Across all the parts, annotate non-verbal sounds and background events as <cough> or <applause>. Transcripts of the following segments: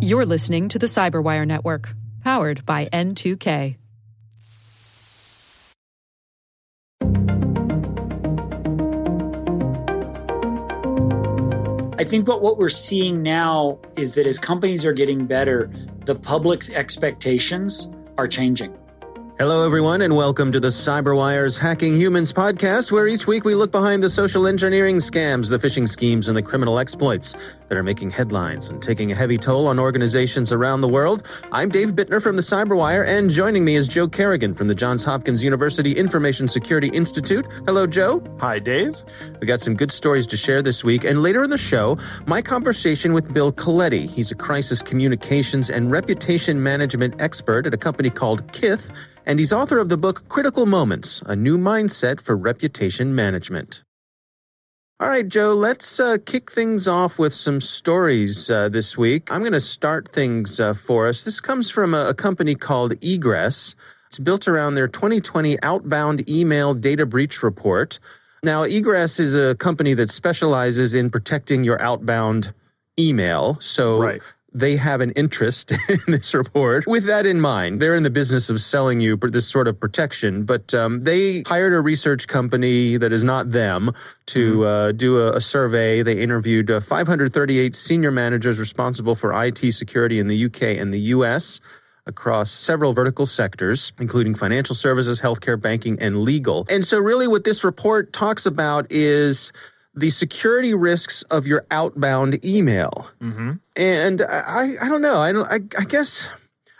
You're listening to the Cyberwire Network, powered by N2K. I think what, what we're seeing now is that as companies are getting better, the public's expectations are changing. Hello, everyone, and welcome to the CyberWire's Hacking Humans podcast, where each week we look behind the social engineering scams, the phishing schemes, and the criminal exploits that are making headlines and taking a heavy toll on organizations around the world. I'm Dave Bittner from the CyberWire, and joining me is Joe Carrigan from the Johns Hopkins University Information Security Institute. Hello, Joe. Hi, Dave. We got some good stories to share this week, and later in the show, my conversation with Bill Coletti. He's a crisis communications and reputation management expert at a company called Kith and he's author of the book Critical Moments A New Mindset for Reputation Management. All right, Joe, let's uh, kick things off with some stories uh, this week. I'm going to start things uh, for us. This comes from a, a company called Egress. It's built around their 2020 outbound email data breach report. Now, Egress is a company that specializes in protecting your outbound email. So right they have an interest <laughs> in this report. With that in mind, they're in the business of selling you this sort of protection, but um, they hired a research company that is not them to mm-hmm. uh, do a, a, survey. They interviewed uh, 538 senior managers responsible for IT security in the UK and the US across several vertical sectors, including financial services, healthcare, banking, and legal. And so, really, what this report talks about is the security risks of your outbound email. Mm-hmm. And I, I don't know. I don't. I, I, guess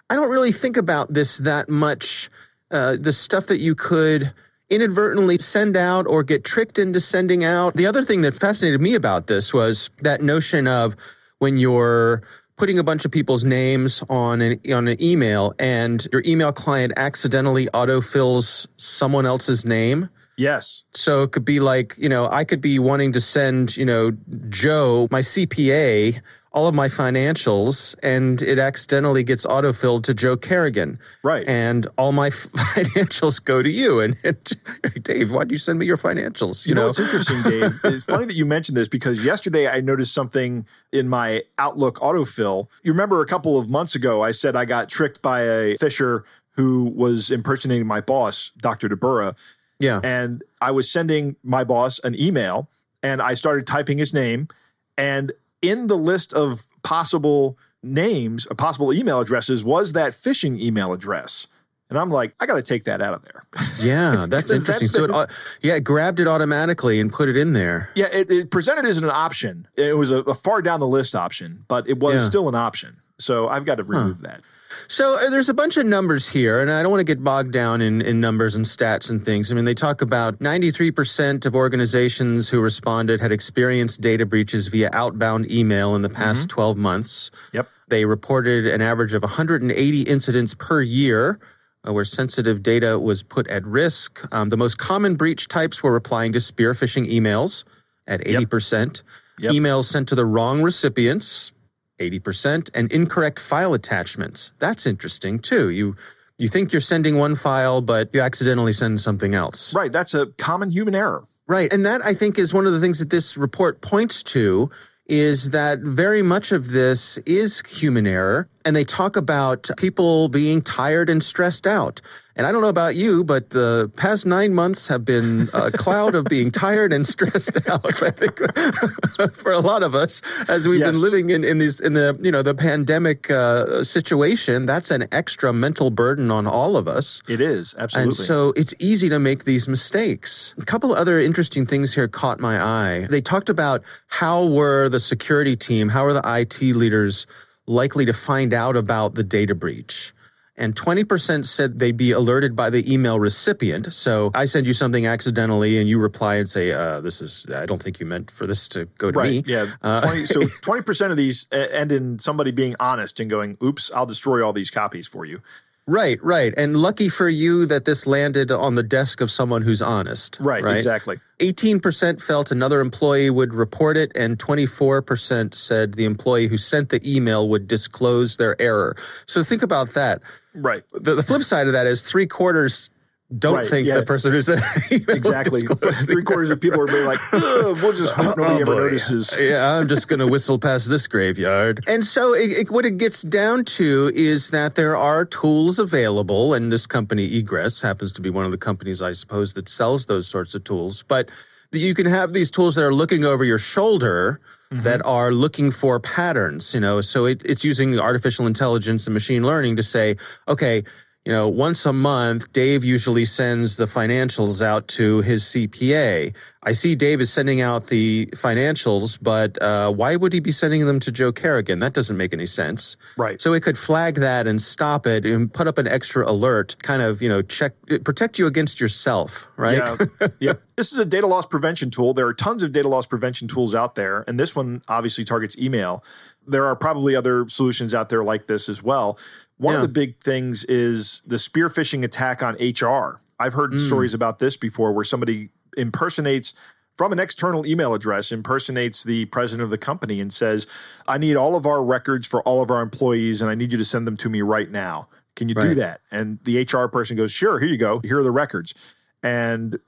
I don't really think about this that much. Uh, the stuff that you could inadvertently send out or get tricked into sending out. The other thing that fascinated me about this was that notion of when you're putting a bunch of people's names on an on an email and your email client accidentally autofills someone else's name Yes. So it could be like, you know, I could be wanting to send, you know, Joe, my CPA, all of my financials, and it accidentally gets autofilled to Joe Carrigan. Right. And all my <laughs> financials go to you. And, and Dave, why'd you send me your financials? You, you know, know, it's interesting, Dave. <laughs> it's funny that you mentioned this because yesterday I noticed something in my Outlook autofill. You remember a couple of months ago, I said I got tricked by a phisher who was impersonating my boss, Dr. Dahbura yeah. And I was sending my boss an email and I started typing his name. And in the list of possible names, uh, possible email addresses, was that phishing email address. And I'm like, I got to take that out of there. <laughs> Yeah, that's interesting. so, it, yeah, it grabbed it automatically and put it in there. Yeah, it, it presented as an option. It was a, a, far down the list option, but it was yeah. still an option. So I've got to remove huh. that. So uh, there's a bunch of numbers here, and I don't want to get bogged down in, in numbers and stats and things. I mean, they talk about 93% of organizations who responded had experienced data breaches via outbound email in the past mm-hmm. 12 months. Yep. They reported an average of 180 incidents per year. Uh, where sensitive data was put at risk. Um, the most common breach types were replying to spear phishing emails at 80%, yep. Yep. emails sent to the wrong recipients, 80%, and incorrect file attachments. That's interesting too. You you think you're sending one file, but you accidentally send something else. Right. That's a common human error. Right. And that I think is one of the things that this report points to is that very much of this is human error. And they talk about people being tired and stressed out. And I don't know about you, but the past nine months have been a <laughs> cloud of being tired and stressed out. I think <laughs> for a lot of us, as we've yes. been living in in these in the you know the pandemic uh, situation, that's an extra mental burden on all of us. It is absolutely, and so it's easy to make these mistakes. A couple other interesting things here caught my eye. They talked about how were the security team, how are the IT leaders likely to find out about the data breach and 20% said they'd be alerted by the email recipient. So I send you something accidentally and you reply and say, uh, this is, I don't think you meant for this to go to right, me. Yeah. Uh, <laughs> 20, so 20% of these end in somebody being honest and going, oops, I'll destroy all these copies for you. Right, right. And lucky for you that this landed on the desk of someone who's honest. Right, right? exactly. 18% felt another employee would report it, and 24% said the employee who sent the email would disclose their error. So think about that. Right. The, the flip side of that is three quarters don't Right, think yeah. the person who's <laughs> Exactly. Three quarters of people are being like, <laughs> we'll just hope nobody Oh, ever boy. notices. Yeah, I'm just going to whistle past this graveyard. <laughs> And so, it, it, what it gets down to is that there are tools available, and this company, Egress, happens to be one of the companies, I suppose, that sells those sorts of tools. But you can have these tools that are looking over your shoulder. Mm-hmm. That are looking for patterns, you know. So it, it's using artificial intelligence and machine learning to say, okay, you know, once a month, Dave usually sends the financials out to his CPA. I see Dave is sending out the financials, but uh, why would he be sending them to Joe Carrigan? That doesn't make any sense. Right. So it could flag that and stop it and put up an extra alert, kind of, you know, check, protect you against yourself, right? Yeah. <laughs> yeah. This is a data loss prevention tool. There are tons of data loss prevention tools out there, and this one obviously targets email. There are probably other solutions out there like this as well. One Yeah. of the big things is the spear phishing attack on HR. I've heard Mm. stories about this before where somebody impersonates from an external email address impersonates the president of the company and says, "I need all of our records for all of our employees and I need you to send them to me right now. Can you do that?" And the HR person goes, "Sure, here you go. Here are the records." And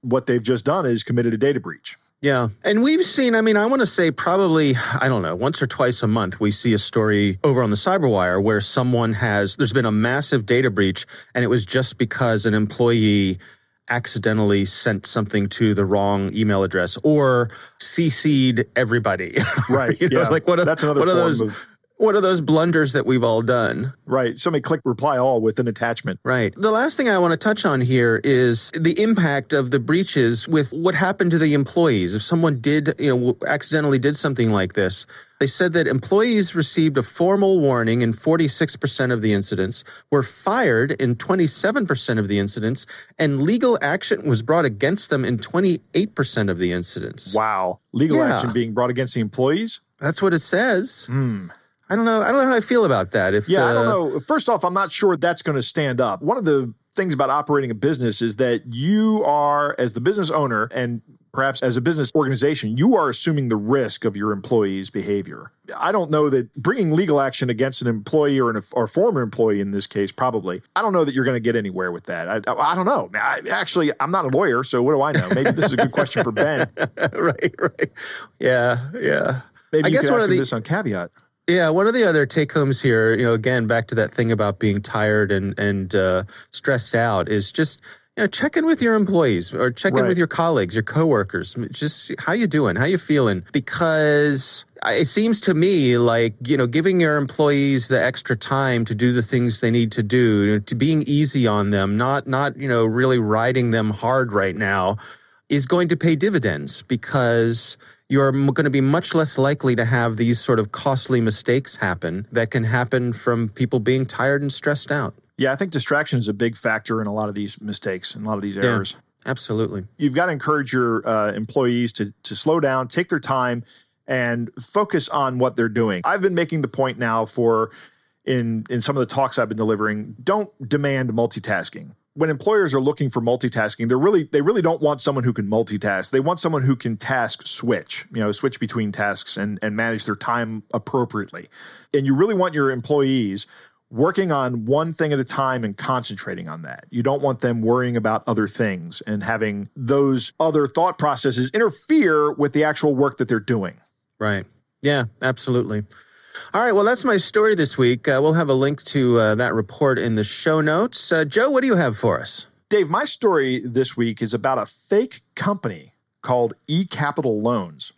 what they've just done is committed a data breach. Yeah. And we've seen, I mean, I want to say probably, I don't know, once or twice a month, we see a story over on the Cyberwire where someone has, there's been a massive data breach, and it was just because an employee accidentally sent something to the wrong email address or CC'd everybody. <laughs> Right, you know, yeah. like what That's another what are those, of- what are those blunders that we've all done? Right. Somebody click reply all with an attachment. Right. The last thing I want to touch on here is the impact of the breaches with what happened to the employees. If someone did, you know, accidentally did something like this, they said that employees received a formal warning in 46% of the incidents, were fired in 27% of the incidents, and legal action was brought against them in 28% of the incidents. Wow. Legal Yeah. action being brought against the employees? That's what it says. Hmm. I don't know. I don't know how I feel about that. If Yeah, I don't uh, know. First off, I'm not sure that's going to stand up. One of the things about operating a business is that you are, as the business owner, and perhaps as a business organization, you are assuming the risk of your employees' behavior. I don't know that bringing legal action against an employee or an or former employee in this case, probably. I don't know that you're going to get anywhere with that. I, I don't know. I, actually, I'm not a lawyer, so what do I know? Maybe this is a good question for Ben. <laughs> right, right. Yeah, yeah. Maybe I guess one of the this on caveat. Yeah, one of the other take homes here, you know, again back to that thing about being tired and and uh, stressed out is just you know check in with your employees or check in with your colleagues, your coworkers. Just how you doing, how you feeling, because it seems to me like you know giving your employees the extra time to do the things they need to do, to being easy on them, not not you know really riding them hard right now, is going to pay dividends because you're going to be much less likely to have these sort of costly mistakes happen that can happen from people being tired and stressed out. Yeah, I think distraction is a big factor in a lot of these mistakes and a lot of these errors. Absolutely. You've got to encourage your uh, employees to to slow down, take their time, and focus on what they're doing. I've been making the point now for in in some of the talks I've been delivering. Don't demand multitasking. When employers are looking for multitasking, they're really they really don't want someone who can multitask. They want someone who can task switch, you know, switch between tasks and and manage their time appropriately. And you really want your employees working on one thing at a time and concentrating on that. You don't want them worrying about other things and having those other thought processes interfere with the actual work that they're doing. Right. Yeah, absolutely. All right. Well, that's my story this week. Uh, we'll have a link to uh, that report in the show notes. Uh, Joe, what do you have for us? Dave, my story this week is about a fake company called eCapital Loans.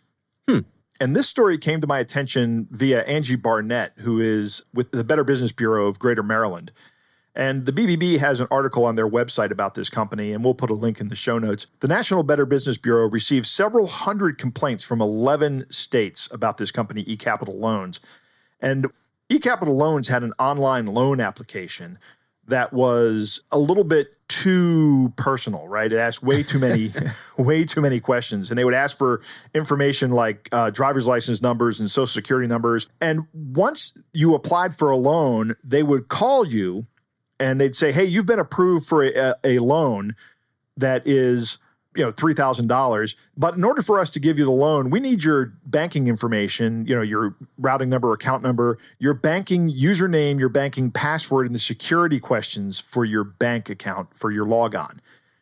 Hmm. And this story came to my attention via Angie Barnett, who is with the Better Business Bureau of Greater Maryland. And the BBB has an article on their website about this company, and we'll put a link in the show notes. The National Better Business Bureau received several hundred complaints from 11 states about this company, eCapital Loans. And eCapital Loans had an online loan application that was a little bit too personal, right? It asked way too many, <laughs> <laughs> way too many questions, and they would ask for information like uh, driver's license numbers and social security numbers. And once you applied for a loan, they would call you, and they'd say, "Hey, you've been approved for a, a loan that is." You know, $3,000. But in order for us to give you the loan, we need your banking information, you know, your routing number, account number, your banking username, your banking password, and the security questions for your bank account for your logon.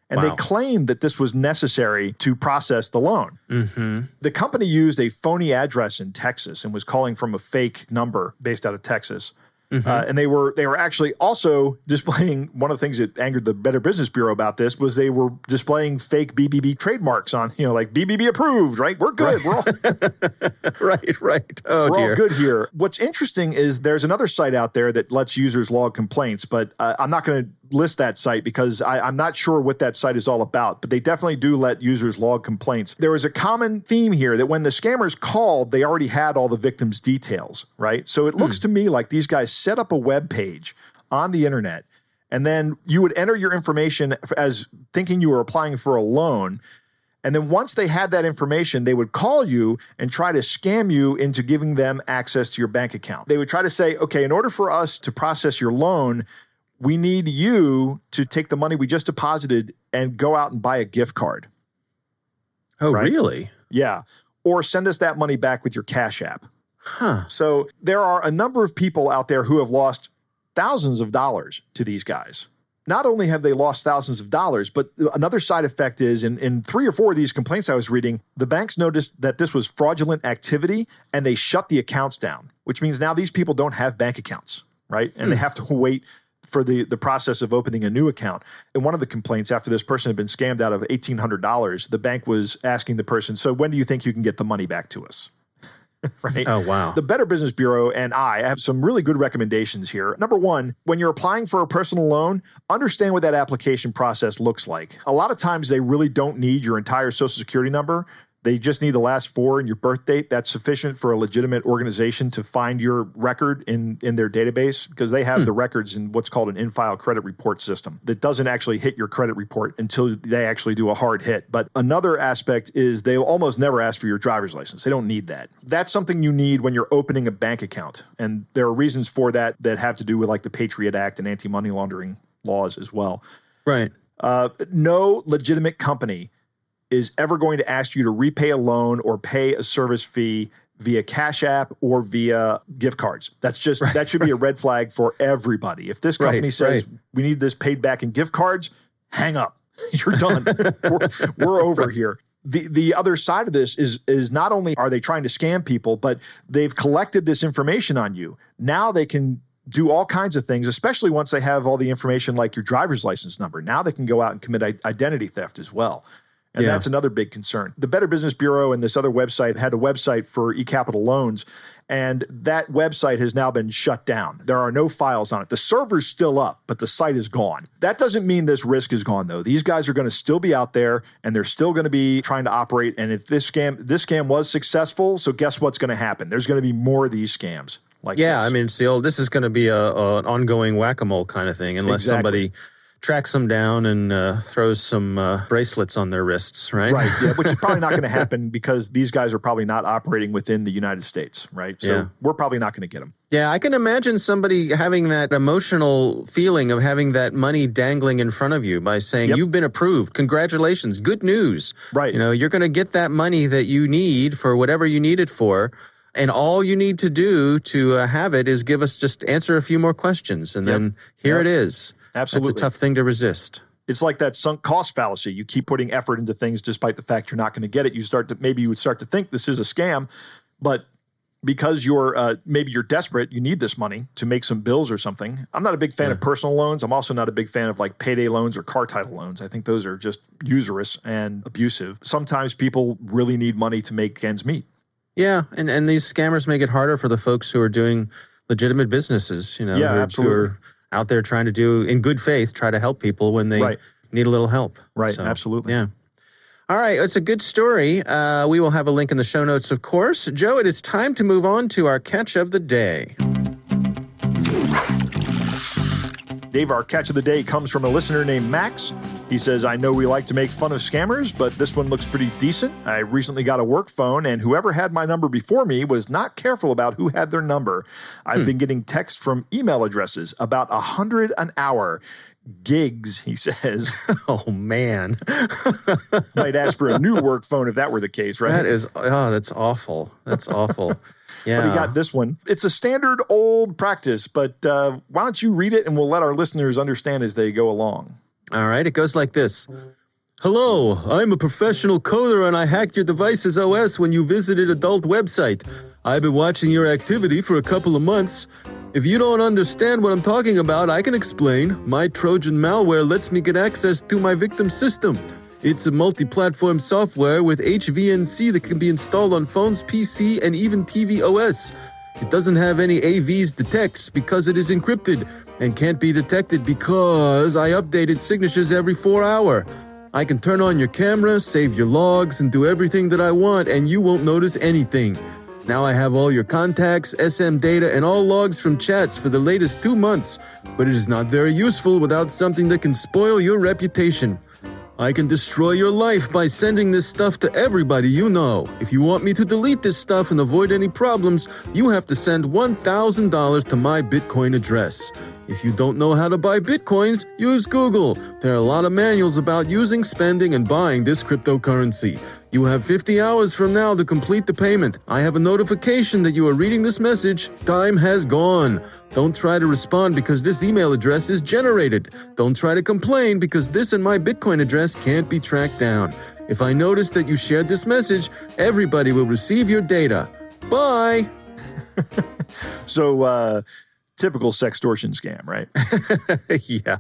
And Wow. they claimed that this was necessary to process the loan. Mm-hmm. The company used a phony address in Texas and was calling from a fake number based out of Texas. Uh, and they were they were actually also <laughs> displaying one of the things that angered the Better Business Bureau about this was they were displaying fake BBB trademarks on you know like BBB approved right we're good we're all right, <laughs> right. Oh we're dear. all good here. What's interesting is there's another site out there that lets users log complaints, but uh, I'm not going to list that site because I, I'm not sure what that site is all about. But they definitely do let users log complaints. There is a common theme here that when the scammers called, they already had all the victims' details, right? So it looks hmm. to me like these guys set up a web page on the internet. And then you would enter your information as thinking you were applying for a loan. And then once they had that information, they would call you and try to scam you into giving them access to your bank account. They would try to say, okay, in order for us to process your loan, we need you to take the money we just deposited and go out and buy a gift card. oh, right. really? Yeah. Or send us that money back with your Cash App. Huh. So there are a number of people out there who have lost thousands of dollars to these guys. Not only have they lost thousands of dollars, but another side effect is in, in three or four of these complaints I was reading, the banks noticed that this was fraudulent activity and they shut the accounts down, which means now these people don't have bank accounts, right? And they hmm. have to wait for the, the process of opening a new account. And one of the complaints after this person had been scammed out of $1,800, the bank was asking the person, So when do you think you can get the money back to us? <laughs> right? Oh, wow. The Better Business Bureau and I have some really good recommendations here. Number one, when you're applying for a personal loan, understand what that application process looks like. A lot of times they really don't need your entire social security number. They just need the last four and your birth date. That's sufficient for a legitimate organization to find your record in, in their database because they have the records in what's called an in file credit report system that doesn't actually hit your credit report until they actually do a hard hit. But another aspect is they'll almost never ask for your driver's license. They don't need that. That's something you need when you're opening a bank account. And there are reasons for that that have to do with like the Patriot Act and anti money laundering laws as well. Right. Uh, no legitimate company is ever going to ask you to repay a loan or pay a service fee via Cash App or via gift cards. That's just that should be a red flag for everybody. If this company Right, says right. we need this paid back in gift cards, hang up. <laughs> You're done. we're, we're over here. The the other side of this is is not only are they trying to scam people, but they've collected this information on you. Now they can do all kinds of things, especially once they have all the information like your driver's license number. Now they can go out and commit identity theft as well. And Yeah. that's another big concern. The Better Business Bureau and this other website had a website for eCapital loans, and that website has now been shut down. There are no files on it. The server's still up, but the site is gone. That doesn't mean this risk is gone, though. These guys are going to still be out there, and they're still going to be trying to operate. And if this scam, this scam was successful, so guess what's going to happen? There's going to be more of these scams. Like Yeah, this. I mean, the old. Oh, this is going to be a, a an ongoing whack a mole kind of thing, unless Exactly. somebody tracks them down and uh, throws some uh, bracelets on their wrists, right? Right, yeah, which is probably not going <laughs> to happen because these guys are probably not operating within the United States, right? So Yeah. we're probably not going to get them. Yeah, I can imagine somebody having that emotional feeling of having that money dangling in front of you by saying, Yep. You've been approved. Congratulations. Good news. Right. You know, you're going to get that money that you need for whatever you need it for. And all you need to do to uh, have it is give us just answer a few more questions. And then here Yep. it is. Absolutely. That's a tough thing to resist. it's like that sunk cost fallacy. You keep putting effort into things despite the fact you're not going to get it. You start to maybe you would start to think this is a scam, but because you're uh, maybe you're desperate, you need this money to make some bills or something. I'm not a big fan of personal loans. I'm also not a big fan of like payday loans or car title loans. I think those are just usurious and abusive. Sometimes people really need money to make ends meet. Yeah, and and these scammers make it harder for the folks who are doing legitimate businesses. You know, Yeah, who, absolutely. who are out there trying to do in good faith, try to help people when they Right. need a little help. Right, absolutely. Yeah. All right, it's a good story. Uh, we will have a link in the show notes, of course. Joe, it is time to move on to our catch of the day. Dave, our catch of the day comes from a listener named Max. He says, I know we like to make fun of scammers, but this one looks pretty decent. I recently got a work phone, and whoever had my number before me was not careful about who had their number. I've hmm. been getting text from email addresses about a hundred an hour. gigs, he says. <laughs> Oh man, <laughs> Might ask for a new work phone if that were the case, right? that is oh, that's awful. That's awful. <laughs> Yeah. But he got this one. It's a standard old practice, but uh, why don't you read it and we'll let our listeners understand as they go along. All right, it goes like this. Hello, I'm a professional coder and I hacked your device's OS when you visited adult website. I've been watching your activity for a couple of months. If you don't understand what I'm talking about, I can explain. My Trojan malware lets me get access to my victim system. It's a multi platform software with HVNC that can be installed on phones, PC, and even TV OS. It doesn't have any AVs detects because it is encrypted and can't be detected because I updated signatures every four hour. I can turn on your camera, save your logs, and do everything that I want, and you won't notice anything. Now I have all your contacts, SM data, and all logs from chats for the latest two months, but it is not very useful without something that can spoil your reputation. I can destroy your life by sending this stuff to everybody you know. If you want me to delete this stuff and avoid any problems, you have to send $1,000 to my Bitcoin address. If you don't know how to buy Bitcoins, use Google. There are a lot of manuals about using, spending, and buying this cryptocurrency. You have 50 hours from now to complete the payment. I have a notification that you are reading this message. Time has gone. Don't try to respond because this email address is generated. Don't try to complain because this and my Bitcoin address can't be tracked down. If I notice that you shared this message, everybody will receive your data. Bye. <laughs> So, uh, typical sextortion scam, right? <laughs> yeah.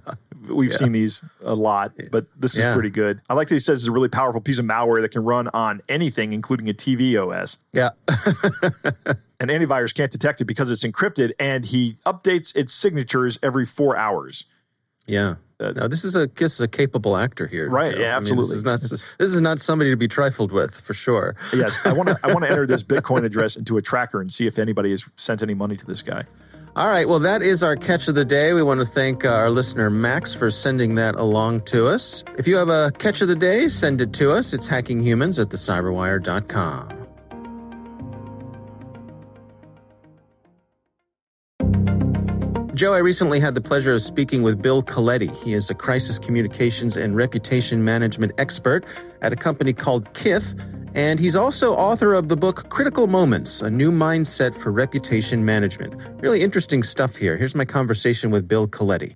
We've Yeah. seen these a lot, but this is Yeah. pretty good. I like that he says it's a really powerful piece of malware that can run on anything, including a TV OS. Yeah. <laughs> An antivirus can't detect it because it's encrypted, and he updates its signatures every four hours. Yeah. Uh, no, this is a this is a capable actor here, Right, Joe. yeah, I mean, this is not this is not somebody to be trifled with for sure. Yes, I want to. I want to <laughs> enter this Bitcoin address into a tracker and see if anybody has sent any money to this guy. All right, well, that is our catch of the day. We want to thank uh, our listener Max for sending that along to us. If you have a catch of the day, send it to us. It's hackinghumans at thecyberwire.com. Joe, I recently had the pleasure of speaking with Bill Coletti. He is a crisis communications and reputation management expert at a company called Kith, and he's also author of the book Critical Moments A New Mindset for Reputation Management. Really interesting stuff here. Here's my conversation with Bill Coletti.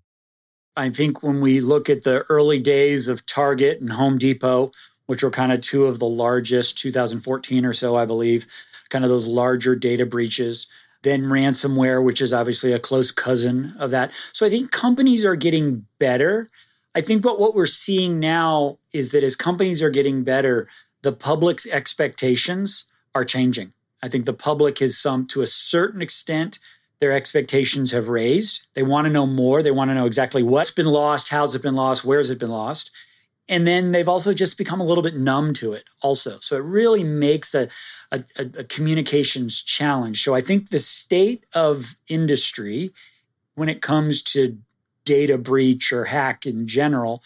I think when we look at the early days of Target and Home Depot, which were kind of two of the largest, 2014 or so, I believe, kind of those larger data breaches, then ransomware, which is obviously a close cousin of that. So I think companies are getting better. I think what, what we're seeing now is that as companies are getting better, the public's expectations are changing. I think the public has some, to a certain extent, their expectations have raised. They want to know more. They want to know exactly what's been lost, how's it been lost, where's it been lost. And then they've also just become a little bit numb to it, also. So it really makes a, a, a communications challenge. So I think the state of industry, when it comes to data breach or hack in general,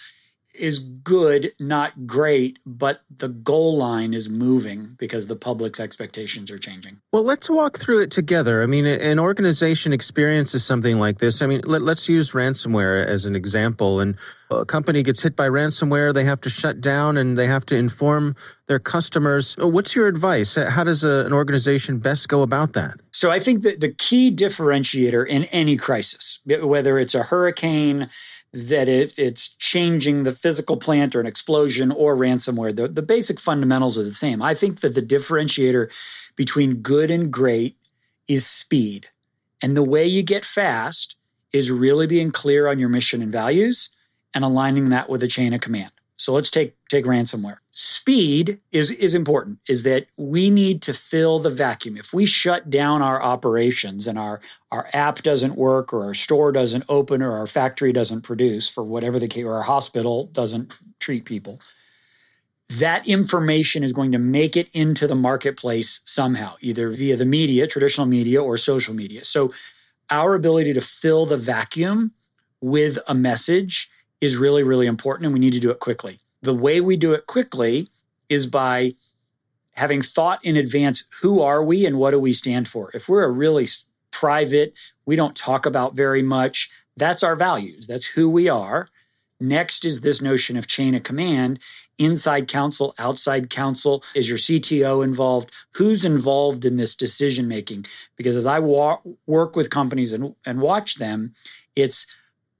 is good, not great, but the goal line is moving because the public's expectations are changing. Well, let's walk through it together. I mean, an organization experiences something like this. I mean, let, us use ransomware as an example. And a company gets hit by ransomware, they have to shut down and they have to inform their customers. Uh, what's your advice? Uh, how does a, an organization best go about that? So I think that the key differentiator in any crisis, whether it's a hurricane, that it, it's changing the physical plant or an explosion or ransomware, the, the basic fundamentals are the same. I think that the differentiator between good and great is speed. And the way you get fast is really being clear on your mission and values and aligning that with a chain of command. So let's take take ransomware. Speed is is important. Is that we need to fill the vacuum. If we shut down our operations and our our app doesn't work or our store doesn't open or our factory doesn't produce for whatever the case or our hospital doesn't treat people, that information is going to make it into the marketplace somehow, either via the media, traditional media or social media. So our ability to fill the vacuum with a message is really really important and we need to do it quickly the way we do it quickly is by having thought in advance who are we and what do we stand for if we're a really private we don't talk about very much that's our values that's who we are Next is this notion of chain of command inside counsel, outside counsel. Is your CTO involved? Who's involved in this decision making? Because as I wa- work with companies and, and watch them, it's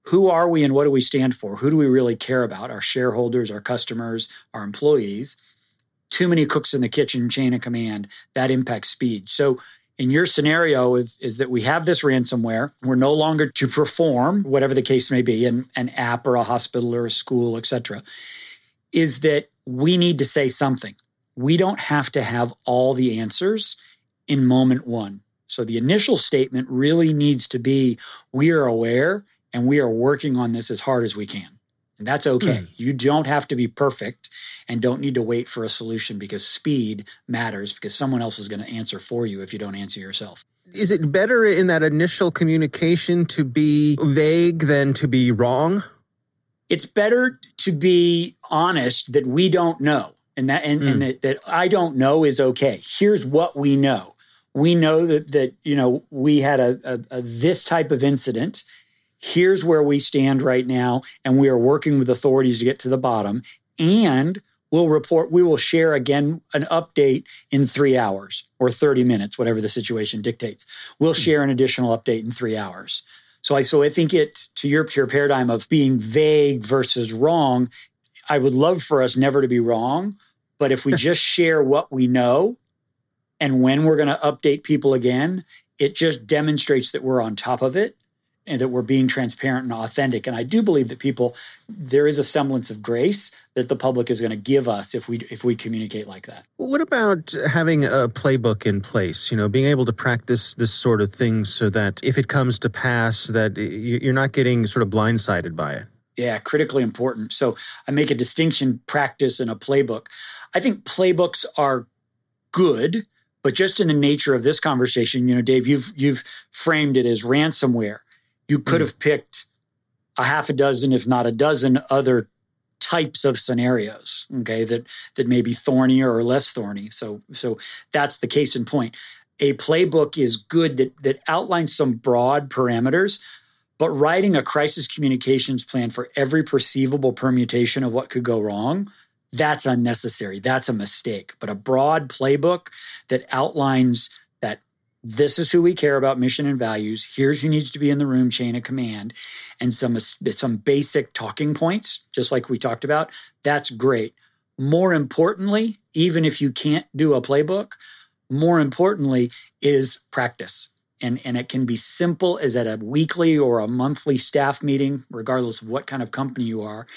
who are we and what do we stand for? Who do we really care about? Our shareholders, our customers, our employees. Too many cooks in the kitchen, chain of command, that impacts speed. So in your scenario is, is that we have this ransomware we're no longer to perform whatever the case may be in an app or a hospital or a school etc is that we need to say something we don't have to have all the answers in moment one so the initial statement really needs to be we are aware and we are working on this as hard as we can and that's okay. Mm. You don't have to be perfect and don't need to wait for a solution because speed matters because someone else is going to answer for you if you don't answer yourself. Is it better in that initial communication to be vague than to be wrong? It's better to be honest that we don't know and that and, mm. and that, that I don't know is okay. Here's what we know. We know that that you know we had a, a, a this type of incident here's where we stand right now and we are working with authorities to get to the bottom and we'll report we will share again an update in 3 hours or 30 minutes whatever the situation dictates. We'll hmm. share an additional update in 3 hours. So i so i think it to your to your paradigm of being vague versus wrong i would love for us never to be wrong but if we <laughs> just share what we know and when we're going to update people again it just demonstrates that we're on top of it and that we're being transparent and authentic. And I do believe that people, there is a semblance of grace that the public is going to give us if we if we communicate like that. What about having a playbook in place? You know, being able to practice this sort of thing so that if it comes to pass, that you're not getting sort of blindsided by it. Yeah, critically important. So I make a distinction: practice and a playbook. I think playbooks are good. But just in the nature of this conversation, you know, Dave, you've you've framed it as ransomware you could mm. have picked a half a dozen, if not a dozen, other types of scenarios. Okay, that that may be thornier or less thorny. So so that's the case in point. A playbook is good that that outlines some broad parameters, but writing a crisis communications plan for every perceivable permutation of what could go wrong that's unnecessary. That's a mistake. But a broad playbook that outlines this is who we care about mission and values. Here's who needs to be in the room chain of command and some some basic talking points just like we talked about. That's great. More importantly even if you can't do a playbook more importantly is practice. And and it can be simple as at a weekly or a monthly staff meeting regardless of what kind of company you are.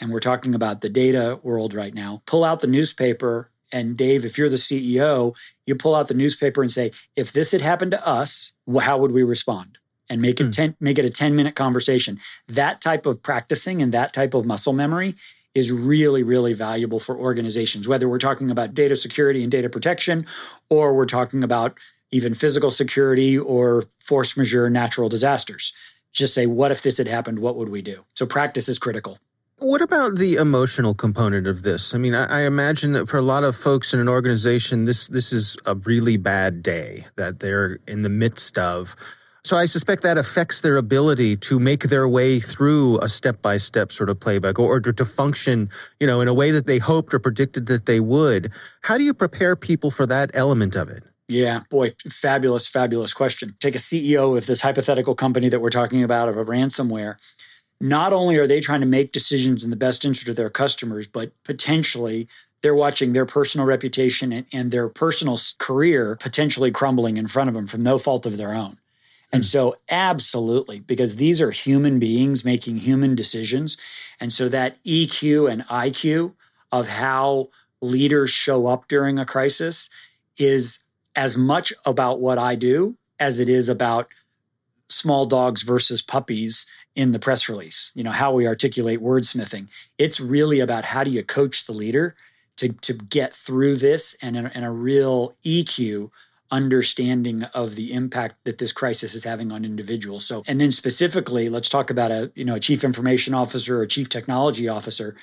And we're talking about the data world right now. Pull out the newspaper and Dave, if you're the CEO, you pull out the newspaper and say, if this had happened to us, how would we respond? And make it mm. 10, make it a 10 minute conversation. That type of practicing and that type of muscle memory is really, really valuable for organizations, whether we're talking about data security and data protection, or we're talking about even physical security or force majeure natural disasters. Just say, what if this had happened? What would we do? So practice is critical. What about the emotional component of this? I mean, I, I, imagine that for a lot of folks in an organization, this this is a really bad day that they're in the midst of. So I suspect that affects their ability to make their way through a step by step sort of playbook or, or to, to function, you know, in a way that they hoped or predicted that they would. How do you prepare people for that element of it? Yeah, boy, fabulous, fabulous question. Take a CEO of this hypothetical company that we're talking about of a ransomware not only are they trying to make decisions in the best interest of their customers, but potentially they're watching their personal reputation and, and their personal career potentially crumbling in front of them from no fault of their own. And hmm. so, absolutely, because these are human beings making human decisions. And so, that EQ and IQ of how leaders show up during a crisis is as much about what I do as it is about small dogs versus puppies in the press release, you know, how we articulate wordsmithing. It's really about how do you coach the leader to, to get through this and a, and a real EQ understanding of the impact that this crisis is having on individuals. So, and then specifically, let's talk about a, you know, a chief information officer or a chief technology officer.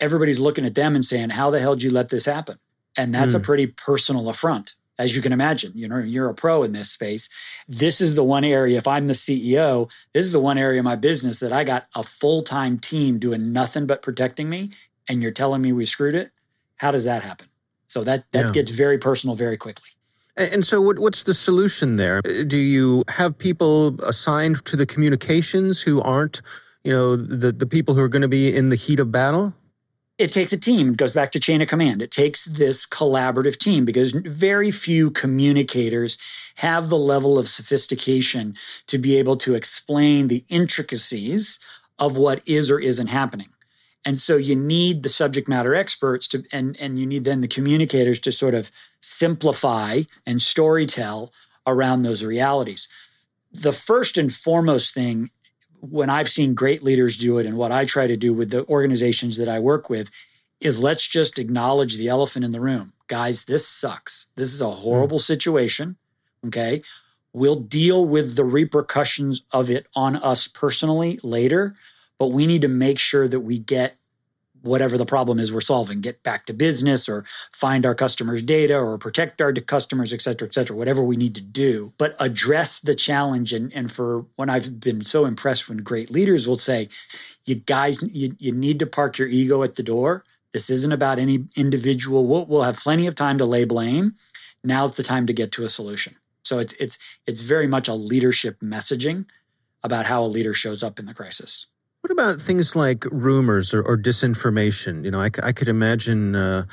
Everybody's looking at them and saying, how the hell did you let this happen? And that's mm. a hmm. pretty personal affront as you can imagine. You know, you're a pro in this space. This is the one area, if I'm the CEO, this is the one area of my business that I got a full time team doing nothing but protecting me. And you're telling me we screwed it? How does that happen? So that, that yeah. gets very personal very quickly. And so, what, what's the solution there? Uh, do you have people assigned to the communications who aren't, you know, the, the people who are going to be in the heat of battle? It takes a team. It goes back to chain of command. It takes this collaborative team because very few communicators have the level of sophistication to be able to explain the intricacies of what is or isn't happening. And so you need the subject matter experts to and and you need then the communicators to sort of simplify and storytell around those realities. The first and foremost thing when I've seen great leaders do it and what I try to do with the organizations that I work with is let's just acknowledge the elephant in the room. Guys, this sucks. This is a horrible mm. situation. Okay. We'll deal with the repercussions of it on us personally later, but we need to make sure that we get whatever the problem is we're solving get back to business or find our customers data or protect our customers et cetera et cetera whatever we need to do. But address the challenge and, and for when i've been so impressed when great leaders will say you guys you, you need to park your ego at the door. This isn't about any individual. We'll, we'll have plenty of time to lay blame. Now's the time to get to a solution. So it's it's it's very much a leadership messaging about how a leader shows up in the crisis what about things like rumors or, or disinformation? You know, I, I could imagine, uh,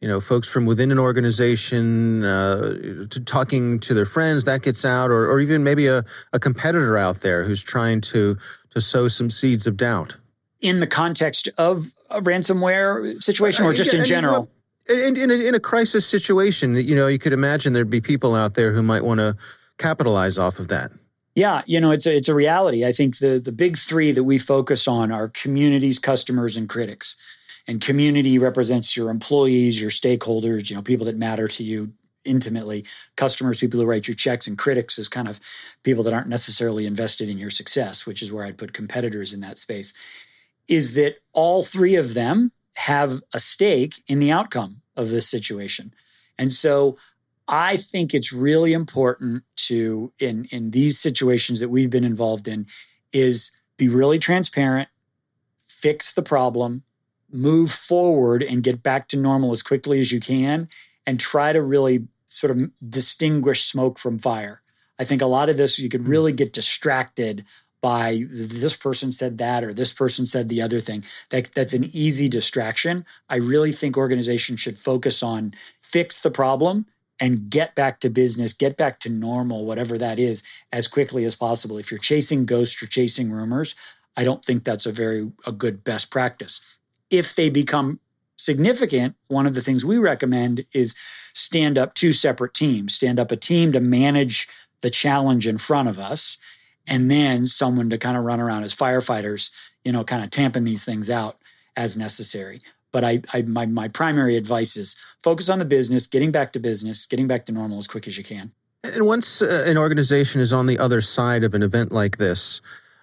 you know, folks from within an organization uh, to talking to their friends that gets out, or, or even maybe a, a competitor out there who's trying to to sow some seeds of doubt. In the context of a ransomware situation, or uh, just in general. In, in, a, in a crisis situation, you know, you could imagine there'd be people out there who might want to capitalize off of that. Yeah, you know, it's a, it's a reality. I think the the big three that we focus on are communities, customers, and critics. And community represents your employees, your stakeholders, you know, people that matter to you intimately. Customers, people who write your checks, and critics is kind of people that aren't necessarily invested in your success, which is where I'd put competitors in that space. Is that all three of them have a stake in the outcome of this situation. And so I think it's really important to in in these situations that we've been involved in is be really transparent, fix the problem, move forward and get back to normal as quickly as you can and try to really sort of distinguish smoke from fire. I think a lot of this you could hmm. really get distracted by this person said that or this person said the other thing. That that's an easy distraction. I really think organizations should focus on fix the problem and get back to business, get back to normal, whatever that is, as quickly as possible. If you're chasing ghosts or chasing rumors, I don't think that's a very a good best practice. If they become significant, one of the things we recommend is stand up two separate teams, stand up a team to manage the challenge in front of us, and then someone to kind of run around as firefighters, you know, kind of tamping these things out as necessary. But I, I my, my primary advice is focus on the business, getting back to business, getting back to normal as quick as you can. And once uh, an organization is on the other side of an event like this,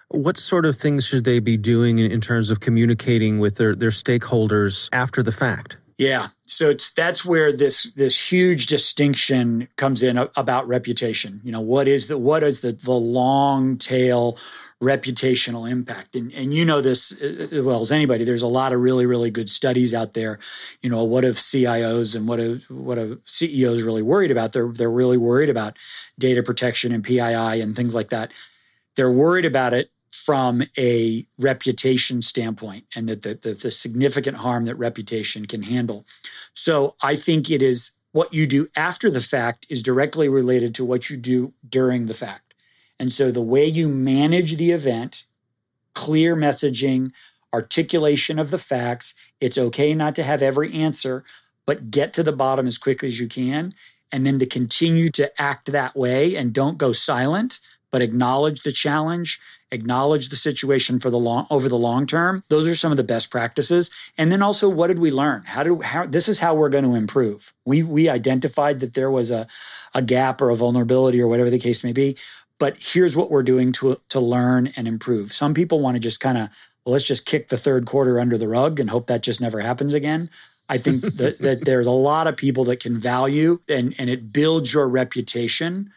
what sort of things should they be doing in, in terms of communicating with their, their stakeholders after the fact? Yeah, so it's that's where this this huge distinction comes in about reputation. You know, what is the what is the the long tail reputational impact. And, and you know this as well as anybody. There's a lot of really, really good studies out there. You know, what if CIOs and what if what if CEOs really worried about? They're they're really worried about data protection and PII and things like that. They're worried about it from a reputation standpoint and that the, the, the significant harm that reputation can handle. So I think it is what you do after the fact is directly related to what you do during the fact. And so the way you manage the event, clear messaging, articulation of the facts, it's okay not to have every answer, but get to the bottom as quickly as you can. And then to continue to act that way and don't go silent, but acknowledge the challenge, acknowledge the situation for the long over the long term. Those are some of the best practices. And then also, what did we learn? How do how this is how we're going to improve. We we identified that there was a a gap or a vulnerability or whatever the case may be but here's what we're doing to to learn and improve. Some people want to just kind of well, let's just kick the third quarter under the rug and hope that just never happens again. I think <laughs> that, that there's a lot of people that can value and, and it builds your reputation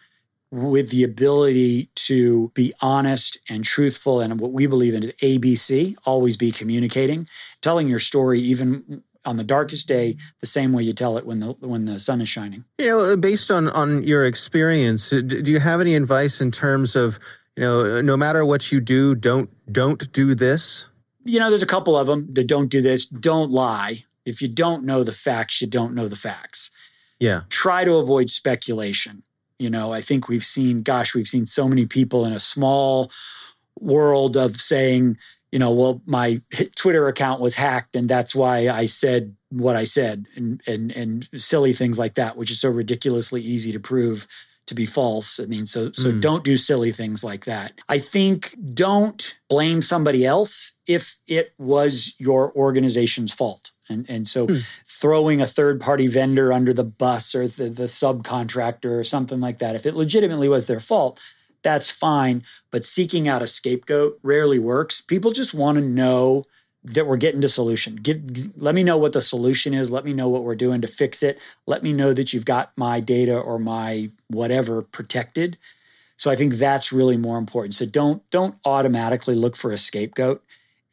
with the ability to be honest and truthful and what we believe in is ABC, always be communicating, telling your story even on the darkest day the same way you tell it when the when the sun is shining. You know, uh, based on on your experience, uh, do you have any advice in terms of, you know, uh, no matter what you do, don't don't do this? You know, there's a couple of them that don't do this, don't lie. If you don't know the facts, you don't know the facts. Yeah. Try to avoid speculation. You know, I think we've seen, gosh, we've seen so many people in a small world of saying, you know, well, my Twitter account was hacked and that's why I said what I said and and and silly things like that, which is so ridiculously easy to prove to be false. I mean, so so mm. don't do silly things like that. I think don't blame somebody else if it was your organization's fault. And and so mm. throwing a third party vendor under the bus or the, the subcontractor or something like that, if it legitimately was their fault, that's fine. But seeking out a scapegoat rarely works. People just want to know that we're getting to solution. Give, let me know what the solution is. Let me know what we're doing to fix it. Let me know that you've got my data or my whatever protected. So I think that's really more important. So don't don't automatically look for a scapegoat.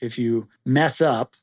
If you mess up,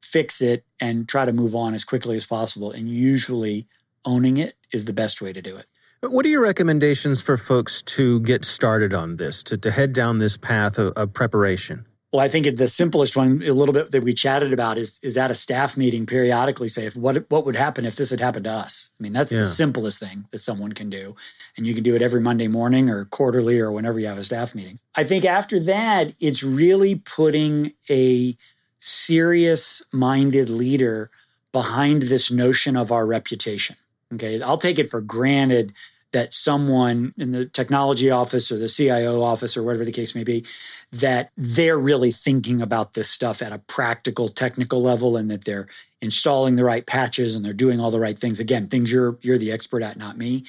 fix it and try to move on as quickly as possible. And usually owning it is the best way to do it. What are your recommendations for folks to get started on this, to, to head down this path of, of preparation? Well, I think the simplest one, a little bit that we chatted about, is is at a staff meeting periodically say if what what would happen if this had happened to us. I mean, that's yeah. the simplest thing that someone can do, and you can do it every Monday morning or quarterly or whenever you have a staff meeting. I think after that, it's really putting a serious minded leader behind this notion of our reputation. Okay, I'll take it for granted that someone in the technology office or the CIO office or whatever the case may be, that they're really thinking about this stuff at a practical, technical level, and that they're installing the right patches and they're doing all the right things. Again, things you're you're the expert at, not me.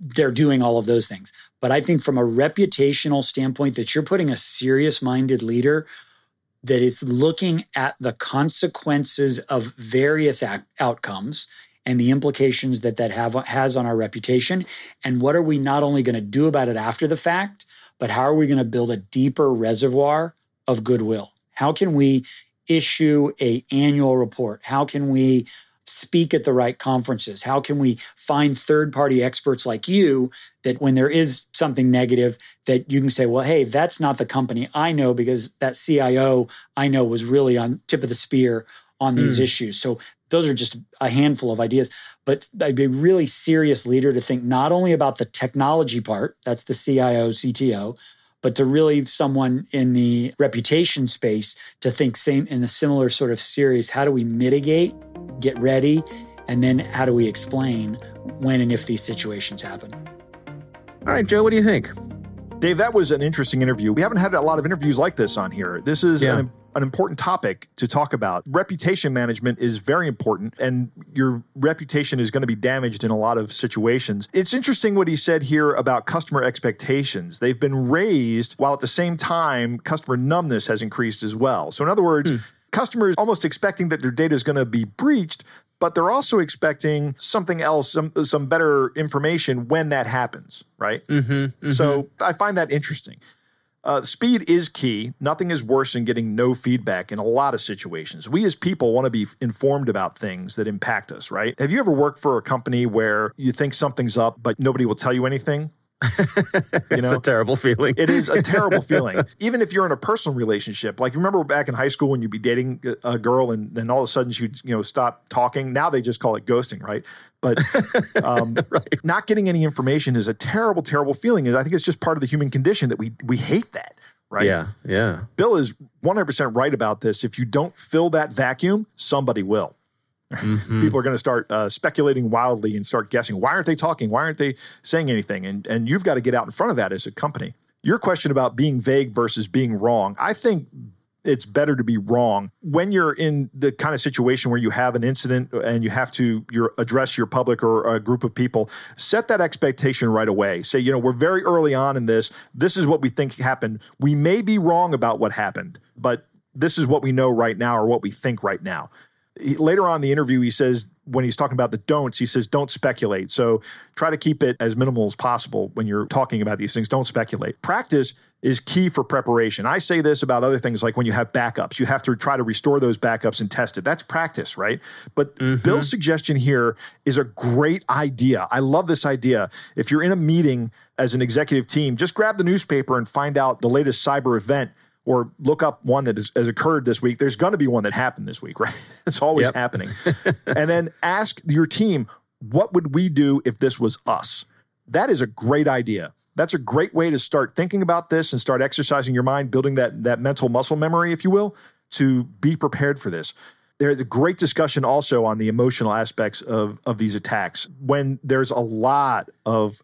They're doing all of those things. But I think from a reputational standpoint, that you're putting a serious minded leader that is looking at the consequences of various act- outcomes and the implications that that have, has on our reputation. And what are we not only going to do about it after the fact, but how are we going to build a deeper reservoir of goodwill? How can we issue a annual report? How can we speak at the right conferences? How can we find third party experts like you that when there is something negative that you can say, well, hey, that's not the company I know because that CIO I know was really on tip of the spear on these mm. issues. So those are just a handful of ideas. But I'd be a really serious leader to think not only about the technology part, that's the CIO, CTO, but to really someone in the reputation space to think same in a similar sort of series. How do we mitigate, get ready, and then how do we explain when and if these situations happen? All right, Joe, what do you think? Dave, that was an interesting interview. We haven't had a lot of interviews like this on here. This is yeah. an an important topic to talk about. Reputation management is very important, and your reputation is going to be damaged in a lot of situations. It's interesting what he said here about customer expectations. They've been raised while at the same time, customer numbness has increased as well. So, in other words, mm. customers almost expecting that their data is going to be breached, but they're also expecting something else, some some better information when that happens, right? Mm-hmm, mm-hmm. So I find that interesting. Uh, speed is key. Nothing is worse than getting no feedback in a lot of situations. We as people want to be informed about things that impact us, right? Have you ever worked for a company where you think something's up, but nobody will tell you anything? <laughs> you know? it's a terrible feeling. it is a terrible <laughs> feeling. Even if you're in a personal relationship, like remember back in high school when you'd be dating a girl and then all of a sudden she'd you know stop talking. Now they just call it ghosting, right? But <laughs> um, right. not getting any information is a terrible, terrible feeling. And I think it's just part of the human condition that we we hate that. Right. Yeah. Yeah. Bill is 100% right about this. If you don't fill that vacuum, somebody will. Mm-hmm. People are going to start uh, speculating wildly and start guessing. Why aren't they talking? Why aren't they saying anything? And and you've got to get out in front of that as a company. Your question about being vague versus being wrong, I think it's better to be wrong when you're in the kind of situation where you have an incident and you have to your address your public or a group of people set that expectation right away say you know we're very early on in this this is what we think happened we may be wrong about what happened but this is what we know right now or what we think right now he, later on in the interview, he says, when he's talking about the don'ts, he says, don't speculate. So try to keep it as minimal as possible when you're talking about these things. Don't speculate. Practice is key for preparation. I say this about other things like when you have backups, you have to try to restore those backups and test it. That's practice, right? But mm-hmm. Bill's suggestion here is a great idea. I love this idea. If you're in a meeting as an executive team, just grab the newspaper and find out the latest cyber event or look up one that has, has occurred this week. There's going to be one that happened this week, <laughs> right? it's always yep. happening. <laughs> and then ask your team, what would we do if this was us? That is a great idea that's a great way to start thinking about this and start exercising your mind, building that that mental muscle memory, if you will, to be prepared for this. There's a great discussion also on the emotional aspects of of these attacks. When there's a lot of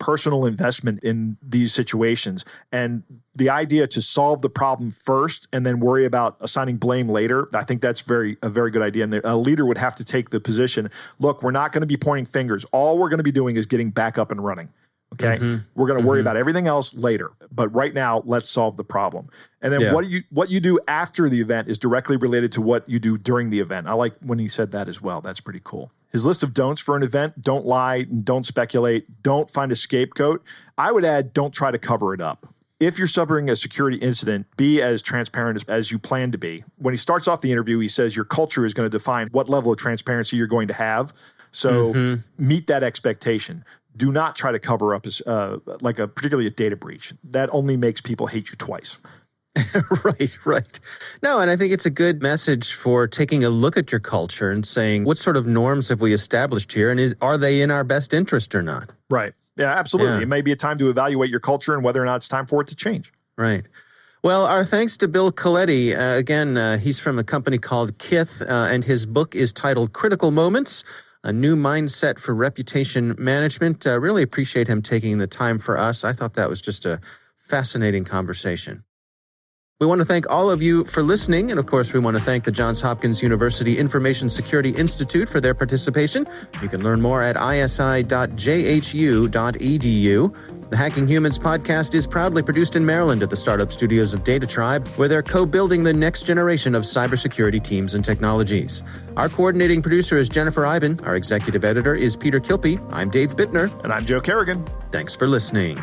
personal investment in these situations and the idea to solve the problem first and then worry about assigning blame later i think that's very a very good idea and a leader would have to take the position look we're not going to be pointing fingers all we're going to be doing is getting back up and running Okay. Mm-hmm. We're going to worry mm-hmm. about everything else later. But right now, let's solve the problem. And then yeah. what you what you do after the event is directly related to what you do during the event. I like when he said that as well. That's pretty cool. His list of don'ts for an event, don't lie, don't speculate, don't find a scapegoat. I would add don't try to cover it up. If you're suffering a security incident, be as transparent as, as you plan to be. When he starts off the interview, he says your culture is going to define what level of transparency you're going to have. So mm-hmm. meet that expectation do not try to cover up as uh, like a particularly a data breach. That only makes people hate you twice. <laughs> right, right. No, and I think it's a good message for taking a look at your culture and saying what sort of norms have we established here, and is are they in our best interest or not? Right. Yeah, absolutely. Yeah. It may be a time to evaluate your culture and whether or not it's time for it to change. Right. Well, our thanks to Bill Coletti. Uh, again, uh, he's from a company called Kith, uh, and his book is titled Critical Moments a new mindset for reputation management. Uh, really appreciate him taking the time for us. I thought that was just a fascinating conversation. We want to thank all of you for listening. And of course, we want to thank the Johns Hopkins University Information Security Institute for their participation. You can learn more at isi.jhu.edu. The Hacking Humans podcast is proudly produced in Maryland at the startup studios of Data Tribe, where they're co building the next generation of cybersecurity teams and technologies. Our coordinating producer is Jennifer Eiben. Our executive editor is Peter Kilpe. I'm Dave Bittner. And I'm Joe Carrigan. Thanks for listening.